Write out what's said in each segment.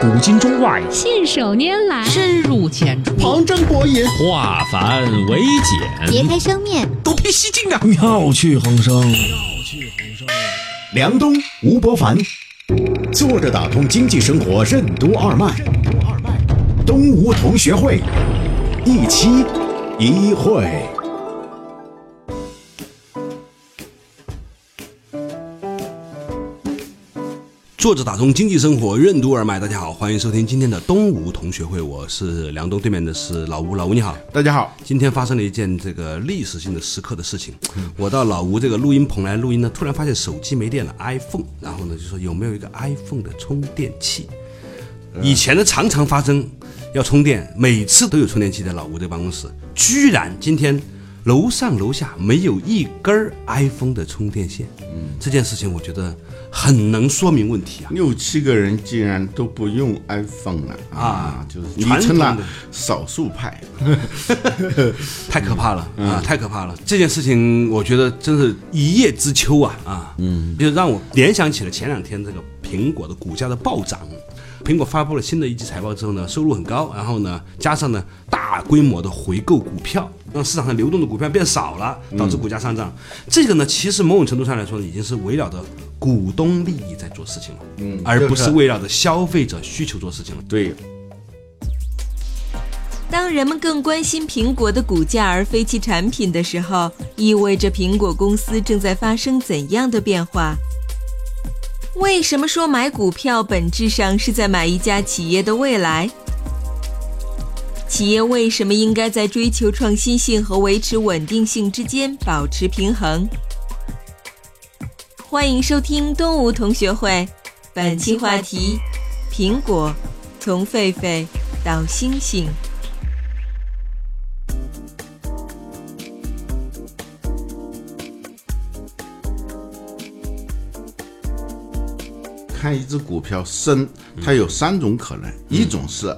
古今中外，信手拈来，深入浅出，旁征博引，化繁为简，别开生面，独辟蹊径啊！妙趣横生。妙趣横生。梁冬、吴伯凡，坐着打通经济生活任督二脉。任督二脉。东吴同学会，一期一会。坐着打通经济生活任督二脉，大家好，欢迎收听今天的东吴同学会，我是梁东，对面的是老吴，老吴你好，大家好。今天发生了一件这个历史性的时刻的事情，我到老吴这个录音棚来录音呢，突然发现手机没电了，iPhone，然后呢就说有没有一个 iPhone 的充电器？以前呢常常发生要充电，每次都有充电器在老吴这办公室，居然今天楼上楼下没有一根儿 iPhone 的充电线，嗯，这件事情我觉得很能说明问题啊。六七个人竟然都不用 iPhone 了啊！就是你成了的少数派。太可怕了、啊！太可怕了！这件事情，我觉得真是一叶知秋啊啊！嗯，就让我联想起了前两天这个苹果的股价的暴涨。苹果发布了新的一季财报之后呢，收入很高，然后呢，加上呢大规模的回购股票，让市场上流动的股票变少了，导致股价上涨。这个呢，其实某种程度上来说，已经是围绕着股东利益在做事情了，嗯而不就是是围绕着消费者需求做事情了。对，当人们更关心苹果的股价而非其产品的时候，意味着苹果公司正在发生怎样的变化？为什么说买股票本质上是在买一家企业的未来？企业为什么应该在追求创新性和维持稳定性之间保持平衡？欢迎收听东吴同学会，本期话题：苹果从狒狒到猩猩。看一只股票升，它有三种可能，一种是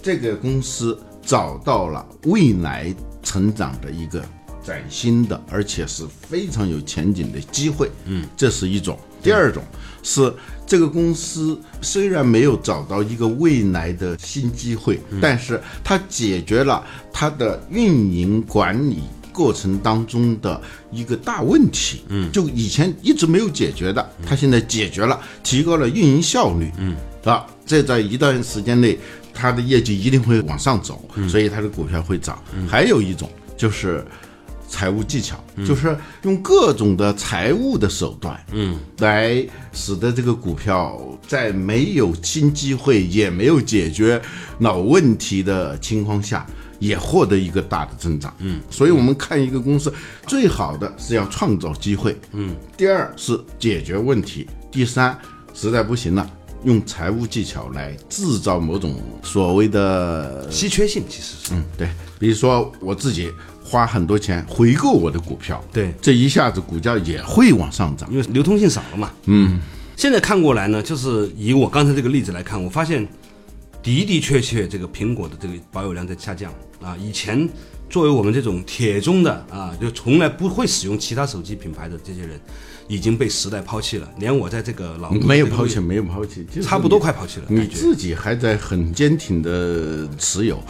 这个公司找到了未来成长的一个崭新的，而且是非常有前景的机会，嗯，这是一种。第二种是这个公司虽然没有找到一个未来的新机会，但是它解决了它的运营管理。过程当中的一个大问题，嗯，就以前一直没有解决的，它现在解决了，提高了运营效率，嗯，啊，这在一段时间内，它的业绩一定会往上走，所以它的股票会涨。还有一种就是财务技巧，就是用各种的财务的手段，嗯，来使得这个股票在没有新机会，也没有解决老问题的情况下。也获得一个大的增长，嗯，所以我们看一个公司，最好的是要创造机会，嗯，第二是解决问题，第三实在不行了，用财务技巧来制造某种所谓的稀缺性其实是，嗯，对，比如说我自己花很多钱回购我的股票，对。这一下子股价也会往上涨。因为流通性少了嘛。嗯，现在看过来呢，就是以我刚才这个例子来看，我发现的的确确这个苹果的这个保有量在下降啊。以前作为我们这种铁中的啊，就从来不会使用其他手机品牌的这些人，已经被时代抛弃了。连我在这个老没有抛弃，，没有抛弃，就是差不多快抛弃了。你自己还在很坚挺的持有，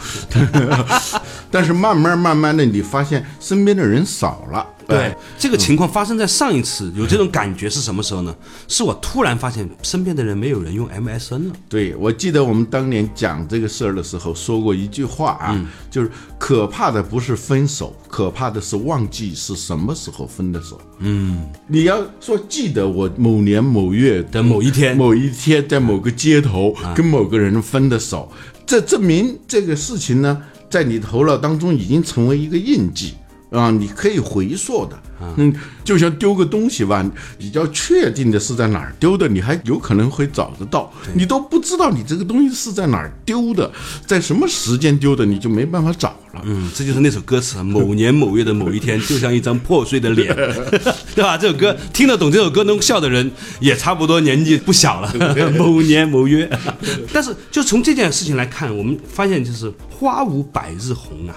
但是慢慢慢慢的，你发现身边的人少了。对哎，这个情况发生在上一次有这种感觉是什么时候呢？是我突然发现身边的人没有人用 MSN 了。对，我记得我们当年讲这个事儿的时候说过一句话啊，嗯就是可怕的不是分手，可怕的是忘记是什么时候分的手。嗯，你要说记得我某年某月的某一天某一天在某个街头跟某个人分的手，这证明这个事情呢，在你头脑当中已经成为一个印记。啊，你可以回溯的，嗯，就像丢个东西吧，比较确定的是在哪儿丢的，你还有可能会找得到。你都不知道你这个东西是在哪儿丢的，在什么时间丢的，你就没办法找了。嗯，这就是那首歌词，某年某月的某一天，就像一张破碎的脸，对吧？这首歌听得懂这首歌能笑的人，也差不多年纪不小了。某年某月，但是就从这件事情来看，我们发现就是花无百日红啊，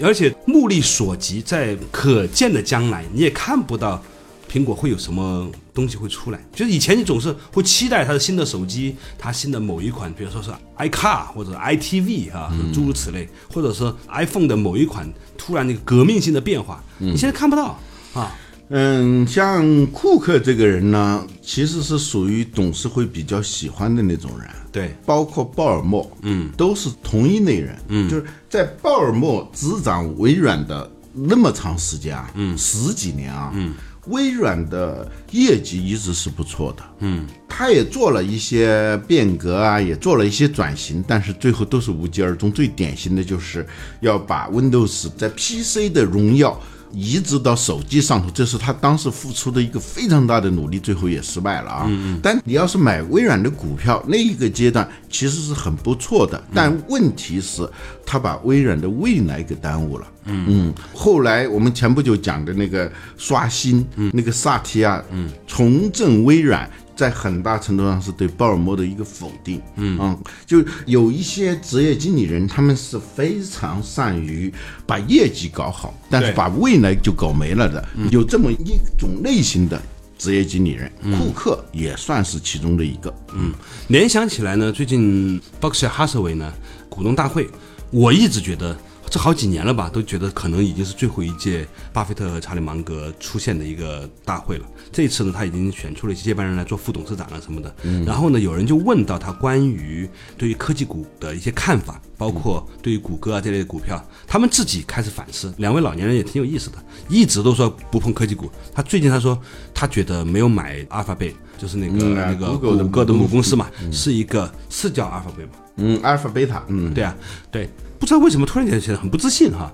而且目力所及，在可见的将来，你也看不到苹果会有什么东西会出来。就是以前你总是会期待它的新的手机，它新的某一款，比如说是 iCar 或者 iTV 啊，诸如此类，或者说 iPhone 的某一款突然那个革命性的变化，你现在看不到啊。嗯，像库克这个人呢，其实是属于董事会比较喜欢的那种人。对，包括鲍尔默，嗯，都是同一类人，嗯，就是在鲍尔默执掌微软的那么长时间啊，嗯，十几年啊，嗯，微软的业绩一直是不错的，嗯，他也做了一些变革啊，也做了一些转型，但是最后都是无疾而终。最典型的就是要把 Windows 在 PC 的荣耀。移植到手机上头，这是他当时付出的一个非常大的努力，最后也失败了啊。但你要是买微软的股票，那一个阶段其实是很不错的。但问题是，他把微软的未来给耽误了。嗯，后来我们前不久讲的那个刷新，那个萨提亚，嗯，重振微软。在很大程度上是对鲍尔默的一个否定，嗯。就有一些职业经理人，他们是非常善于把业绩搞好，但是把未来就搞没了的，有这么一种类型的职业经理人，库克也算是其中的一个。嗯，联想起来呢，最近 Berkshire Hathaway 呢股东大会，我一直觉得。这好几年了吧，都觉得可能已经是最后一届巴菲特和查理芒格出现的一个大会了。这一次呢，他已经选出了一些接班人来做副董事长啊什么的。然后呢，有人就问到他关于对于科技股的一些看法，包括对于谷歌啊这类的股票，他们自己开始反思。两位老年人也挺有意思的，一直都说不碰科技股。他最近他说他觉得没有买阿尔法贝，就是那个那个谷歌的母公司嘛，是一个是叫阿尔法贝吗？嗯，阿尔法贝塔。嗯，对啊，对。不知道为什么突然间显得很不自信哈，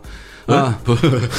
啊不，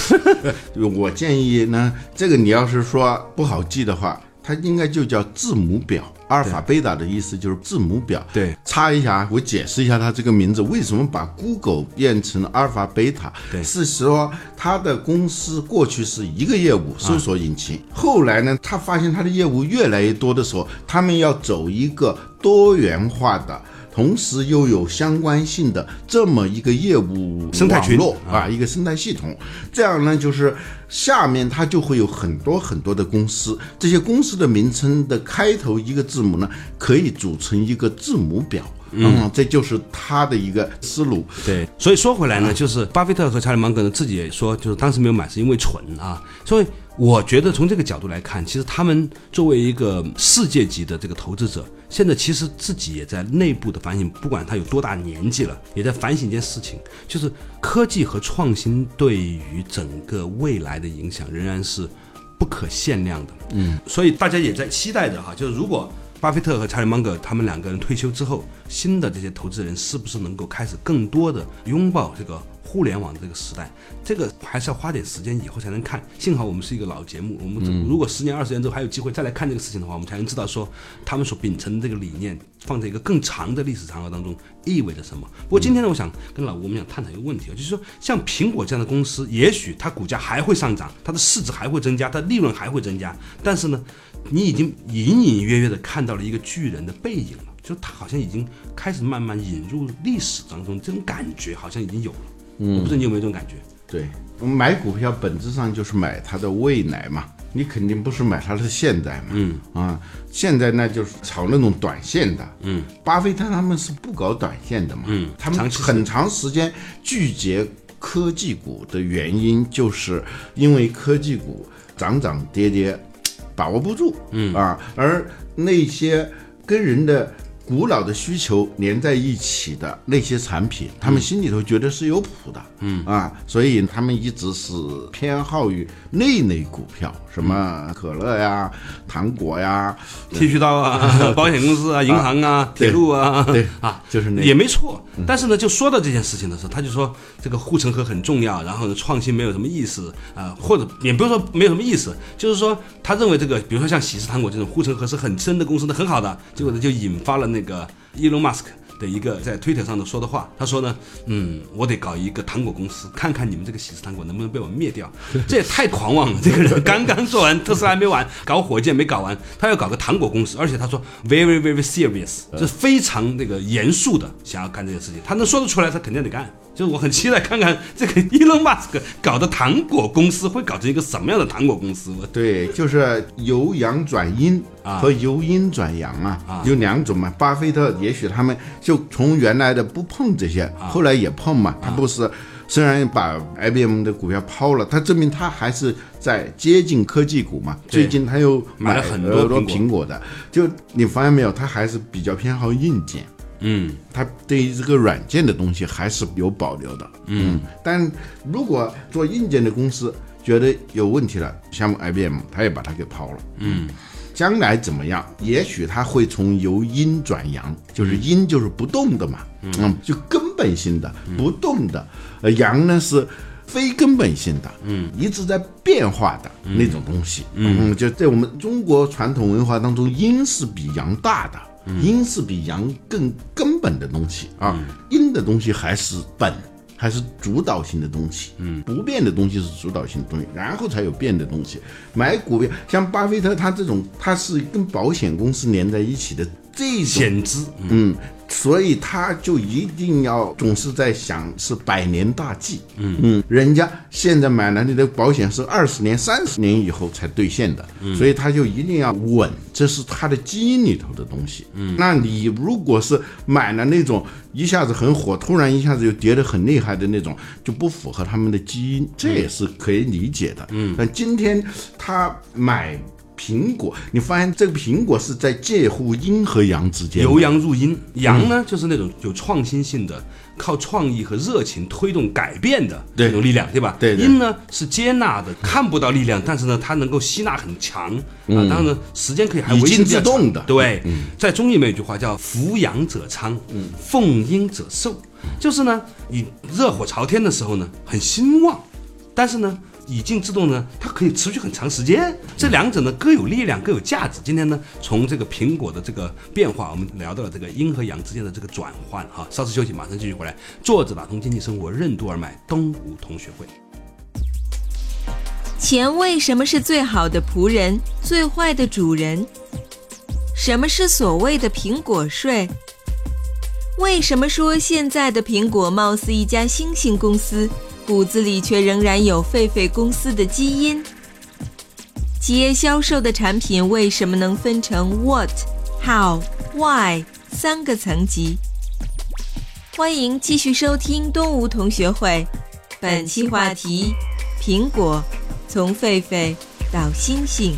我建议呢，这个你要是说不好记的话，它应该就叫字母表，阿尔法贝塔的意思就是字母表。对，插一下，我解释一下它这个名字为什么把 Google 变成阿尔法贝塔。对，是说它的公司过去是一个业务，搜索引擎，后来呢，他发现他的业务越来越多的时候，他们要走一个多元化的。同时又有相关性的这么一个业务生态群落啊，一个生态系统，这样呢，就是下面它就会有很多很多的公司，这些公司的名称的开头一个字母呢，可以组成一个字母表，嗯，这就是他的一个思路。对，所以说回来呢，就是巴菲特和查理芒格呢自己也说，就是当时没有买是因为蠢啊，所以。我觉得从这个角度来看，其实他们作为一个世界级的这个投资者，现在其实自己也在内部的反省，不管他有多大年纪了，也在反省一件事情，就是科技和创新对于整个未来的影响仍然是不可限量的。嗯，所以大家也在期待着哈，就是如果巴菲特和查理芒格他们两个人退休之后，新的这些投资人是不是能够开始更多的拥抱这个。互联网这个时代，这个还是要花点时间以后才能看。幸好我们是一个老节目，我们如果十年、二十年之后还有机会再来看这个事情的话，我们才能知道说他们所秉承的这个理念，放在一个更长的历史长河当中意味着什么。不过今天呢，我想跟老吴我们想探讨一个问题啊，就是说像苹果这样的公司，也许它股价还会上涨，它的市值还会增加，它的利润还会增加，但是呢，你已经隐隐约约的看到了一个巨人的背影了，就他好像已经开始慢慢引入历史当中，这种感觉好像已经有了。嗯，我不知道你有没有这种感觉？对，买股票本质上就是买它的未来嘛，你肯定不是买它的现在嘛。嗯啊，现在那就是炒那种短线的。嗯，巴菲特他们是不搞短线的嘛。嗯，他们很长时间拒绝科技股的原因，就是因为科技股涨涨跌跌，把握不住。嗯啊，而那些跟人的。古老的需求连在一起的那些产品，他们心里头觉得是有谱的，嗯。啊，所以他们一直是偏好于那类股票，什么可乐呀、糖果呀、剃须刀啊、保险公司啊、银行啊、铁路啊，对啊，就是那也没错。但是呢，就说到这件事情的时候，他就说这个护城河很重要，然后呢，创新没有什么意思啊，或者也不是说没有什么意思，就是说他认为这个，比如说像喜事糖果这种护城河是很深的公司的很好的，结果呢就引发了那。那个 Elon Musk 的一个在推特上的说的话，他说呢，嗯，我得搞一个糖果公司，看看你们这个喜事糖果能不能被我灭掉。这也太狂妄了！这个人刚刚做完特斯拉还没完，搞火箭没搞完，他要搞个糖果公司，而且他说 very very serious，就是非常那个严肃的想要干这件事情。他能说得出来，他肯定得干。就是我很期待看看这个伊隆马斯克搞的糖果公司会搞成一个什么样的糖果公司。对，就是由阳转阴啊和由阴转阳啊，有两种嘛。巴菲特也许他们就从原来的不碰这些，啊后来也碰嘛。他不是虽然把 IBM 的股票抛了，他证明他还是在接近科技股嘛。最近他又买了了很多苹果的，就你发现没有，他还是比较偏好硬件。嗯，他对于这个软件的东西还是有保留的，嗯，但如果做硬件的公司觉得有问题了，像 IBM，他也把它给抛了，嗯，将来怎么样？也许它会从由阴转阳，就是阴就是不动的嘛，嗯，就根本性的不动的，呃，阳呢是。非根本性的，嗯，一直在变化的那种东西，嗯，就在我们中国传统文化当中，阴是比阳大的，阴是比阳更根本的东西啊，阴的东西还是本，还是主导性的东西，嗯，不变的东西是主导性的东西，然后才有变的东西。买股票，像巴菲特他这种，他是跟保险公司连在一起的这种险资，嗯，所以他就一定要总是在想是百年大计。嗯嗯，人家现在买了你的保险是二十年、三十年以后才兑现的，所以他就一定要稳，这是他的基因里头的东西。嗯，那你如果是买了那种一下子很火，突然一下子又跌得很厉害的那种，就不符合他们的基因，这也是可以理解的。嗯，但今天他买。苹果，你发现这个苹果是在介乎阴和阳之间，由阳入阴，阳呢就是那种有创新性的，靠创意和热情推动改变的对。那种力量，对吧？对对。阴呢是接纳的，看不到力量，但是呢它能够吸纳很强啊。当然呢，时间可以还维持已经比较长。自动的。对，在中医里面有句话叫“扶阳者昌，奉阴者寿”，就是呢，你热火朝天的时候呢，很兴旺，但是呢。已经自动呢，它可以持续很长时间。这两者呢各有力量，各有价值。今天呢，从这个苹果的这个变化，我们聊到了这个阴和阳之间的这个转换哈。稍事休息，马上继续回来。坐着打通经济生活任督二脉，东吴同学会。钱为什么是最好的仆人，最坏的主人？什么是所谓的苹果税？为什么说现在的苹果貌似一家新兴公司，骨子里却仍然有狒狒公司的基因？企业销售的产品为什么能分成 what、how、why 三个层级？欢迎继续收听东吴同学会，本期话题：苹果从狒狒到猩猩。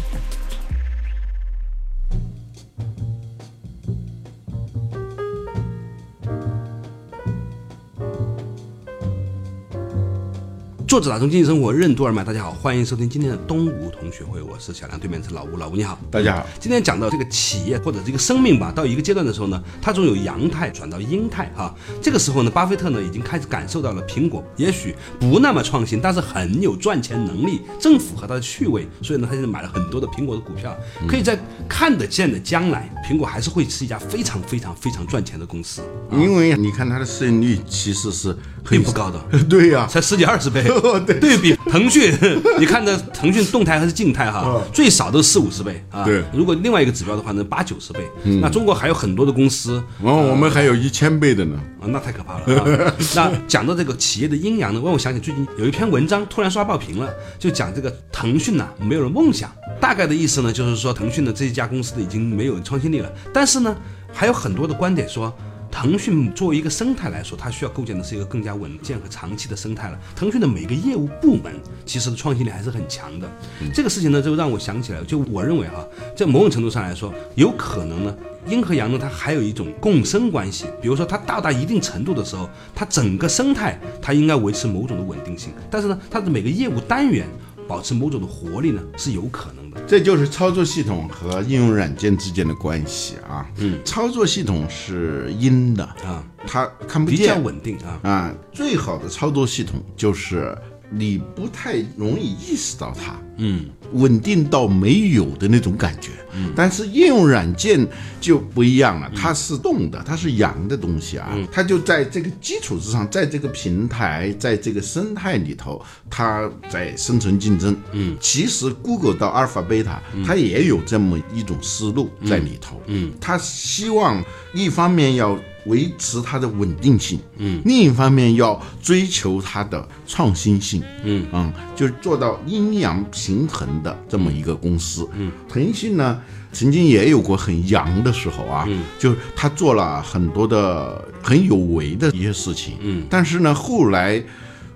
作者打通经济生活任督二脉，大家好，欢迎收听今天的东吴同学会，我是小梁，对面是老吴，老吴你好。大家好，今天讲到这个企业或者这个生命吧，到一个阶段的时候呢，它总有阳态转到阴态哈。这个时候呢，巴菲特呢已经开始感受到了苹果也许不那么创新，但是很有赚钱能力，正符合他的趣味，所以呢，他现在买了很多的苹果的股票，可以在看得见的将来，苹果还是会是一家非常非常非常赚钱的公司，因为你看它的市盈率其实是很并不高的。对呀、才十几二十倍 对对比腾讯，你看的腾讯动态还是静态哈，最少都四五十倍啊。对如果另外一个指标的话呢，八九十倍。那中国还有很多的公司然后我们还有一千倍的呢。啊，那太可怕了啊！那讲到这个企业的阴阳呢，让我想起最近有一篇文章突然刷爆屏了，就讲这个腾讯呐、没有了梦想。大概的意思呢，就是说腾讯的这一家公司呢已经没有创新力了，但是呢，还有很多的观点说。腾讯作为一个生态来说，它需要构建的是一个更加稳健和长期的生态了。腾讯的每个业务部门其实的创新力还是很强的。这个事情呢，就让我想起来，就我认为哈，在某种程度上来说，有可能呢，阴和阳呢，它还有一种共生关系。比如说，它到达一定程度的时候，它整个生态它应该维持某种的稳定性，但是呢，它的每个业务单元保持某种的活力呢，是有可能的。这就是操作系统和应用软件之间的关系啊。嗯，操作系统是阴的啊，它看不见比较见稳定啊。啊。最好的操作系统就是你不太容易意识到它，嗯，稳定到没有的那种感觉。嗯，但是应用软件就不一样了，它是动的，它是阳的东西啊，它就在这个基础之上，在这个平台，在这个生态里头，它在生存竞争。嗯，其实 Google 到阿尔法、贝塔，它也有这么一种思路在里头。嗯，它希望一方面要维持它的稳定性，嗯，另一方面要追求它的创新性，嗯。嗯，就是做到阴阳平衡的这么一个公司。嗯，腾讯呢曾经也有过很阳的时候啊，嗯，就是他做了很多的很有为的一些事情，嗯，但是呢后来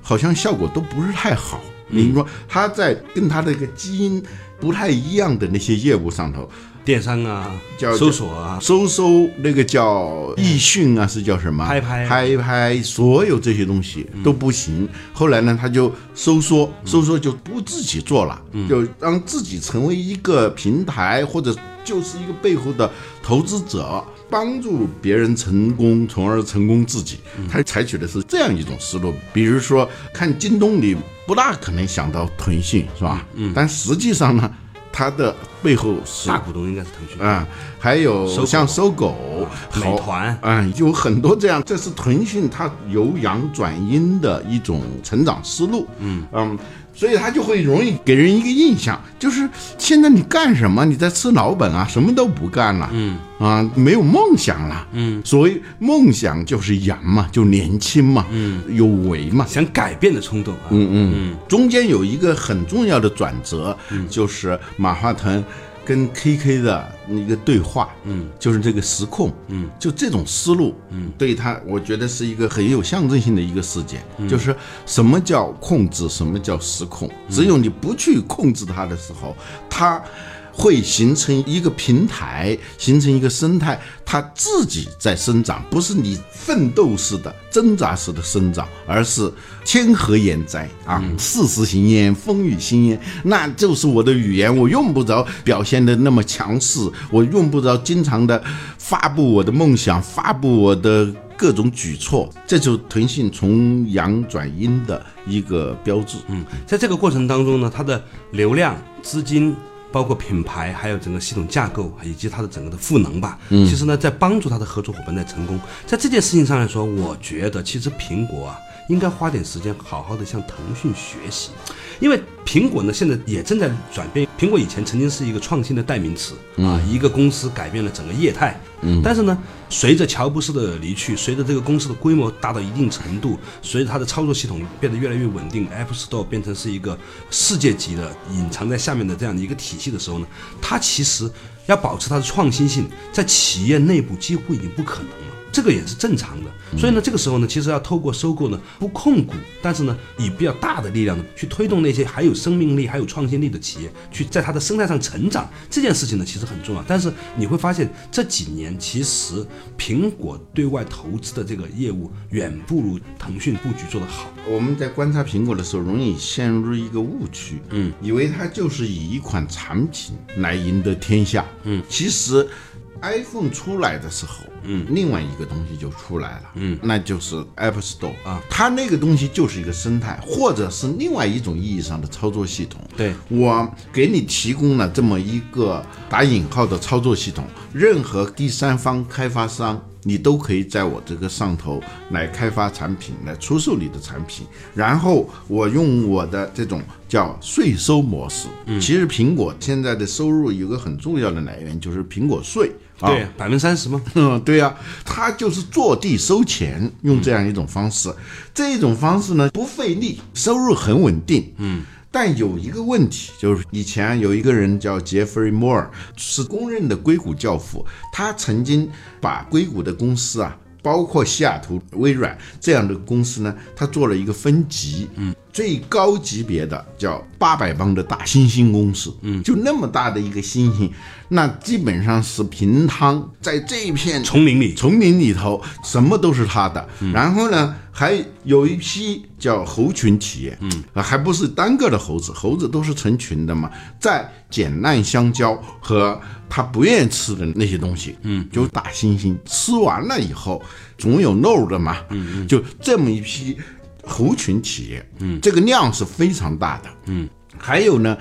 好像效果都不是太好。比如说他在跟他的一个基因不太一样的那些业务上头。电商啊，叫搜索啊，搜搜那个叫易讯啊，是叫什么？拍拍拍拍，所有这些东西都不行。后来呢，他就收缩，收缩就不自己做了，就让自己成为一个平台，或者就是一个背后的投资者，帮助别人成功，从而成功自己。他采取的是这样一种思路。比如说，看京东，你不大可能想到腾讯，是吧？嗯。但实际上呢？它的背后是大股东应该是腾讯啊，还有像搜狗、美团啊，有很多这样，这是腾讯它由阳转阴的一种成长思路。嗯嗯。所以他就会容易给人一个印象，就是现在你干什么？你在吃老本啊，什么都不干了，嗯啊，没有梦想了，嗯。所谓梦想就是阳嘛，就年轻嘛，嗯，有为嘛，想改变的冲动啊，嗯嗯嗯。中间有一个很重要的转折，就是马化腾。跟 KK 的一个对话，嗯，就是这个失控，嗯，就这种思路，嗯，对他，我觉得是一个很有象征性的一个事件，就是什么叫控制，什么叫失控，只有你不去控制他的时候，它。会形成一个平台，形成一个生态，它自己在生长，不是你奋斗式的、挣扎式的生长，而是天河延哉啊，四时行焉，风雨兴焉，那就是我的语言，我用不着表现的那么强势，我用不着经常的发布我的梦想，发布我的各种举措，这就是腾讯从阳转阴的一个标志。嗯，在这个过程当中呢，它的流量、资金。包括品牌，还有整个系统架构，以及它的整个的赋能吧。嗯，其实呢，在帮助它的合作伙伴在成功。在这件事情上来说，我觉得其实苹果啊，应该花点时间好好的向腾讯学习。因为苹果呢，现在也正在转变。苹果以前曾经是一个创新的代名词啊，一个公司改变了整个业态。嗯，但是呢，随着乔布斯的离去，随着这个公司的规模达到一定程度，随着它的操作系统变得越来越稳定，App Store 变成是一个世界级的隐藏在下面的这样的一个体系的时候呢，它其实要保持它的创新性，在企业内部几乎已经不可能了。这个也是正常的，所以呢，这个时候呢，其实要透过收购呢，不控股，但是呢，以比较大的力量呢，去推动那些还有生命力、还有创新力的企业，去在它的生态上成长。这件事情呢，其实很重要。但是你会发现，这几年其实苹果对外投资的这个业务远不如腾讯布局做得好。我们在观察苹果的时候，容易陷入一个误区，嗯，以为它就是以一款产品来赢得天下，嗯，其实。iPhone 出来的时候，嗯，另外一个东西就出来了，嗯，那就是 App Store 啊，它那个东西就是一个生态，或者是另外一种意义上的操作系统。对我给你提供了这么一个打引号的操作系统，任何第三方开发商。你都可以在我这个上头来开发产品，来出售你的产品，然后我用我的这种叫税收模式。嗯，其实苹果现在的收入有个很重要的来源就是苹果税，对，百分之三十吗？嗯，对呀，它就是坐地收钱，用这样一种方式，这种方式呢不费力，收入很稳定。嗯。但有一个问题，就是以前有一个人叫杰弗瑞·摩尔，是公认的硅谷教父。他曾经把硅谷的公司啊，包括西雅图微软这样的公司呢，他做了一个分级。嗯。最高级别的叫八百磅的大猩猩公司，嗯，就那么大的一个猩猩，那基本上是平汤，在这一片丛林里，丛林里头什么都是他的。然后呢，还有一批叫猴群企业，嗯，还不是单个的猴子，猴子都是成群的嘛，在捡烂香蕉和他不愿意吃的那些东西，嗯，就大猩猩吃完了以后总有漏的嘛，嗯嗯，就这么一批。猴群企业，嗯，这个量是非常大的，嗯，还有呢，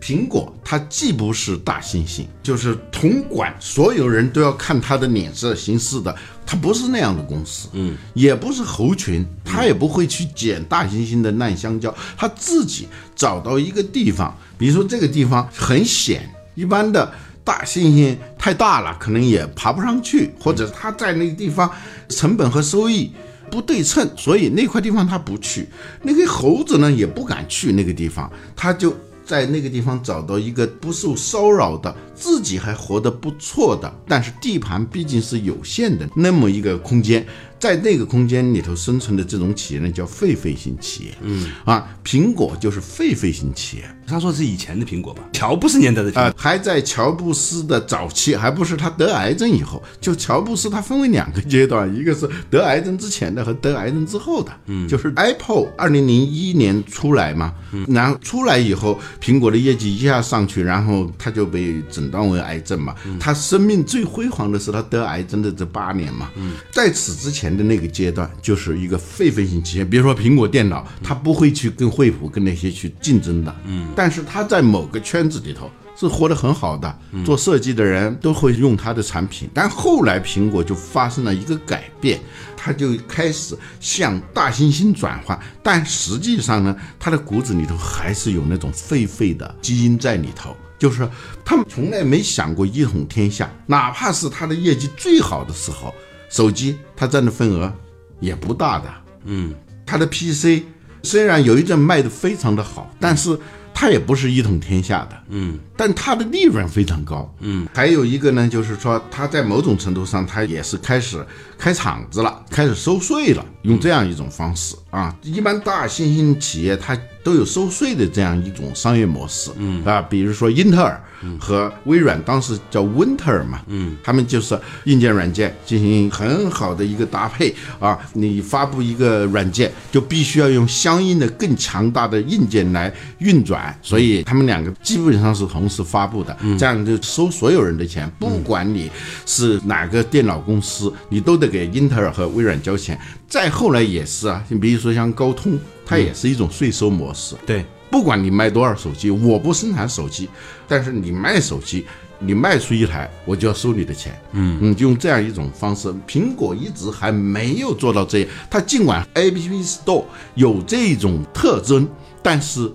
苹果它既不是大猩猩，就是统管所有人都要看它的脸色行事的，它不是那样的公司，嗯，也不是猴群，它也不会去捡大猩猩的烂香蕉，它自己找到一个地方，比如说这个地方很险，一般的大猩猩。太大了，可能也爬不上去，或者它在那个地方成本和收益不对称，所以那块地方他不去。那个猴子呢也不敢去那个地方，他就在那个地方找到一个不受骚扰的，自己还活得不错的，但是地盘毕竟是有限的那么一个空间。在那个空间里头生存的这种企业呢，叫狒狒型企业。嗯啊，苹果就是狒狒型企业。他说是以前的苹果吧，乔布斯年代的。啊，还在乔布斯的早期，还不是他得癌症以后。就乔布斯，他分为两个阶段，一个是得癌症之前的和得癌症之后的。嗯，就是 Apple 二零零一年出来嘛，然后出来以后，苹果的业绩一下上去，然后他就被诊断为癌症嘛。他生命最辉煌的是他得癌症的这八年嘛。嗯，在此之前的那个阶段，就是一个狒狒型企业。比如说苹果电脑，它不会去跟惠普跟那些去竞争的。嗯，但是它在某个圈子里头是活得很好的，做设计的人都会用它的产品。但后来苹果就发生了一个改变，它就开始向大猩猩转换，但实际上呢，它的骨子里头还是有那种狒狒的基因在里头。就是他们从来没想过一统天下，哪怕是它的业绩最好的时候，手机它占的份额也不大的。嗯，它的 PC 虽然有一阵卖的非常的好，但是它也不是一统天下的。嗯，但它的利润非常高。嗯，还有一个呢，就是说它在某种程度上，它也是开始开厂子了，开始收税了，用这样一种方式啊。一般大新兴企业它都有收税的这样一种商业模式。嗯啊，比如说英特尔和微软当时叫 Winter 嘛。嗯，他们就是硬件软件进行很好的一个搭配啊。你发布一个软件，就必须要用相应的更强大的硬件来运转，所以他们两个基本上是同时发布的，这样就收所有人的钱，不管你是哪个电脑公司，你都得给英特尔和微软交钱。再后来也是啊，你比如说像高通，它也是一种税收模式。对，不管你卖多少手机，我不生产手机，但是你卖手机，你卖出一台，我就要收你的钱。嗯嗯，就用这样一种方式，苹果一直还没有做到这样。它尽管 App Store 有这种特征，但是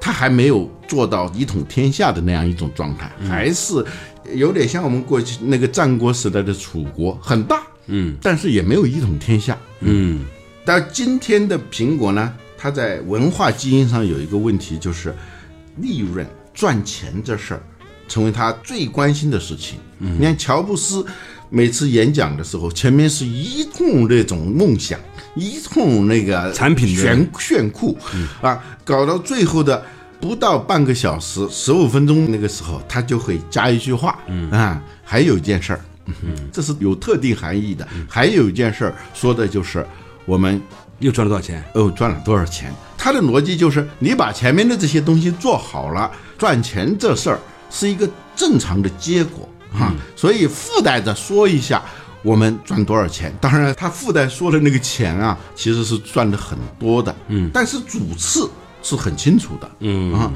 它还没有做到一统天下的那样一种状态，还是有点像我们过去那个战国时代的楚国，很大，嗯，但是也没有一统天下。嗯，但今天的苹果呢，它在文化基因上有一个问题，就是利润赚钱这事儿，成为他最关心的事情。嗯，你看乔布斯每次演讲的时候，前面是一通那种梦想，一通那个产品的炫炫酷，啊，搞到最后的。不到半个小时，十五分钟那个时候，他就会加一句话，嗯啊，还有一件事儿，嗯，这是有特定含义的。还有一件事儿，说的就是我们又赚了多少钱？哦赚了多少钱。他的逻辑就是，你把前面的这些东西做好了，赚钱这事儿是一个正常的结果哈、所以附带着说一下我们赚多少钱。当然，他附带说的那个钱啊，其实是赚的很多的，嗯，但是主次是很清楚的，嗯啊。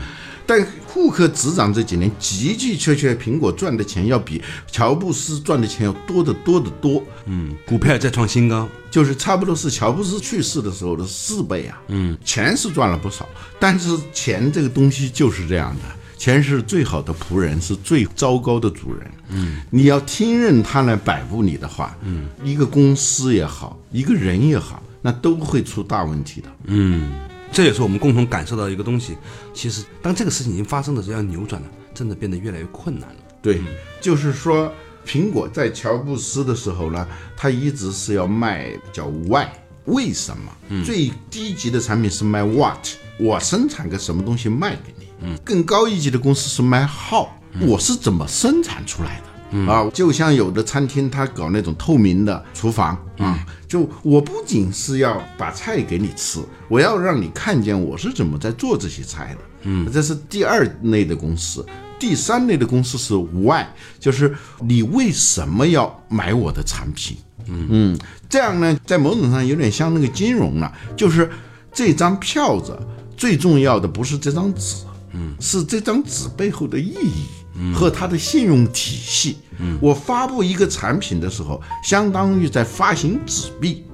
但库克执掌这几年的的确确，苹果赚的钱要比乔布斯赚的钱要多得多得多。嗯，股票再创新高，就是差不多是乔布斯去世的时候的四倍啊。嗯，钱是赚了不少，但是钱这个东西就是这样的，钱是最好的仆人，是最糟糕的主人。嗯，你要听任他来摆布你的话，嗯，一个公司也好，一个人也好，那都会出大问题的。嗯这也是我们共同感受到一个东西。其实，当这个事情已经发生的时候，要扭转了，真的变得越来越困难了。对，就是说，苹果在乔布斯的时候呢，他一直是要卖叫 why，为什么？最低级的产品是卖 What，我生产个什么东西卖给你。嗯，更高一级的公司是卖 How，我是怎么生产出来的。啊，就像有的餐厅，他搞那种透明的厨房啊，就我不仅是要把菜给你吃，我要让你看见我是怎么在做这些菜的。嗯，这是第二类的公司。第三类的公司是 why，就是你为什么要买我的产品？嗯嗯，这样呢，在某种上有点像那个金融了，就是这张票子最重要的不是这张纸，嗯，是这张纸背后的意义。和它的信用体系，嗯我发布一个产品的时候，相当于在发行纸币，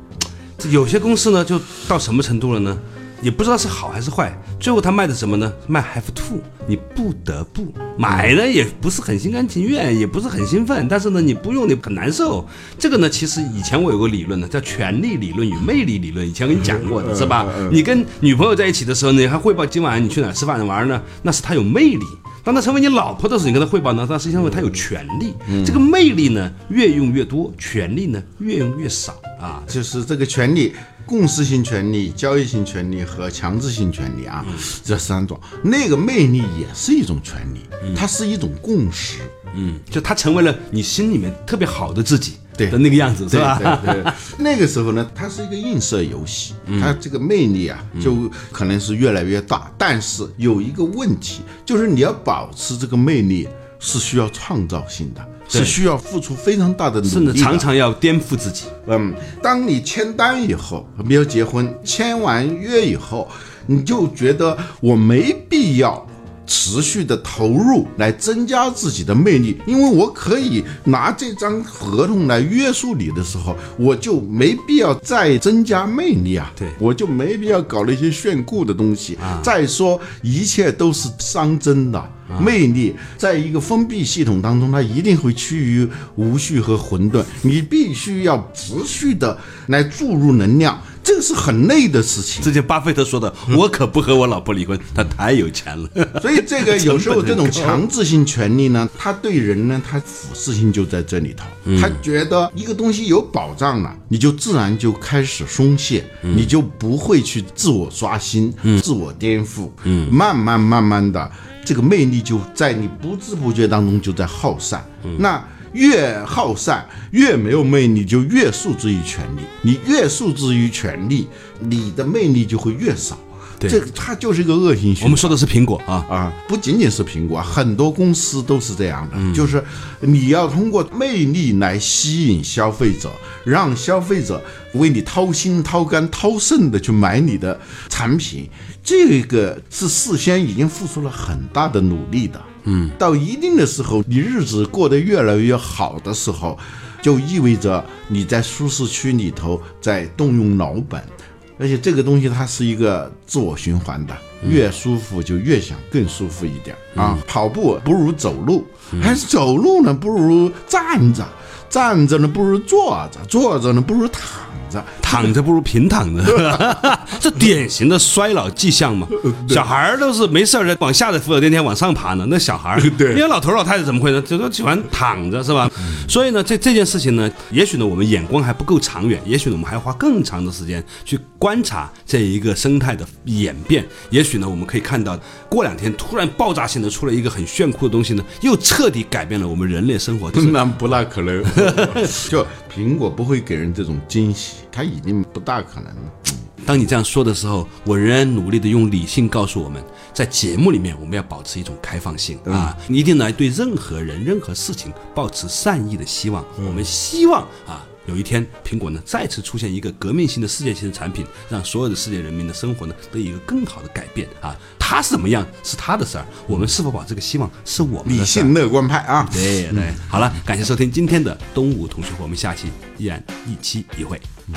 有些公司呢，就到什么程度了呢？也不知道是好还是坏。最后他卖的什么呢？卖 have to，你不得不买呢，也不是很心甘情愿，也不是很兴奋，但是呢，你不用你很难受。这个呢，其实以前我有个理论呢，叫权力理论与魅力理论，以前我跟你讲过的是吧？你跟女朋友在一起的时候，你还汇报今晚你去哪吃饭玩呢？那是她有魅力。当她成为你老婆的时候，你跟她汇报呢，那是因为她有权利。这个魅力呢，越用越多，权力呢，越用越少啊。就是这个权利，共识性权利、交易性权利和强制性权利啊，这三种。那个魅力也是一种权利，它是一种共识。嗯，就它成为了你心里面特别好的自己对的那个样子，是对吧？对对，那个时候呢，它是一个映射游戏，它这个魅力啊，就可能是越来越大。但是有一个问题，就是你要保持这个魅力，是需要创造性的，对是需要付出非常大的努甚至。常常要颠覆自己。嗯，当你签单以后，没有结婚，签完约以后，你就觉得我没必要持续的投入来增加自己的魅力，因为我可以拿这张合同来约束你的时候，我就没必要再增加魅力啊，对我就没必要搞那些炫酷的东西。再说，一切都是熵增的。魅力在一个封闭系统当中，它一定会趋于无序和混沌。你必须要持续的来注入能量，这个是很累的事情。之前巴菲特说的：“我可不和我老婆离婚，她太有钱了。所以这个有时候这种强制性权利呢，它对人呢，它腐蚀性就在这里头。他觉得一个东西有保障了，你就自然就开始松懈，你就不会去自我刷新、自我颠覆，慢慢慢慢的，这个魅力就在你不知不觉当中就在耗散。那越好散，越没有魅力，就越诉之于权力。你越诉之于权力，你的魅力就会越少。对这它就是一个恶性循环。我们说的是苹果啊，啊，不仅仅是苹果，很多公司都是这样的，就是你要通过魅力来吸引消费者，让消费者为你掏心掏肝掏肾的去买你的产品，这个是事先已经付出了很大的努力的。嗯，到一定的时候，你日子过得越来越好的时候，就意味着你在舒适区里头在动用脑本。而且这个东西它是一个自我循环的，越舒服就越想更舒服一点啊。跑步不如走路，还是走路呢不如站着，站着呢不如坐着，坐着呢不如躺着。躺着不如平躺着，这典型的衰老迹象嘛。小孩儿都是没事儿的往下的扶手电梯往上爬呢，那小孩儿，对因为老头儿老太太怎么会呢？就都喜欢躺着是吧？所以呢，这这件事情呢，也许呢我们眼光还不够长远，也许呢我们还要花更长的时间去观察这一个生态的演变。也许呢我们可以看到，过两天突然爆炸性的出了一个很炫酷的东西呢，又彻底改变了我们人类生活的 那不大可能，就苹果不会给人这种惊喜，它已经不大可能了。当你这样说的时候，我仍然努力的用理性告诉我们，在节目里面我们要保持一种开放性啊，你一定来对任何人、任何事情保持善意的希望。我们希望啊。有一天，苹果呢再次出现一个革命性的世界性的产品，让所有的世界人民的生活呢得以一个更好的改变啊！它是怎么样是他的事儿，我们是否把这个希望是我们理性乐观派啊，对对，好了，感谢收听今天的东吴同学会，我们下期依然一期一会。嗯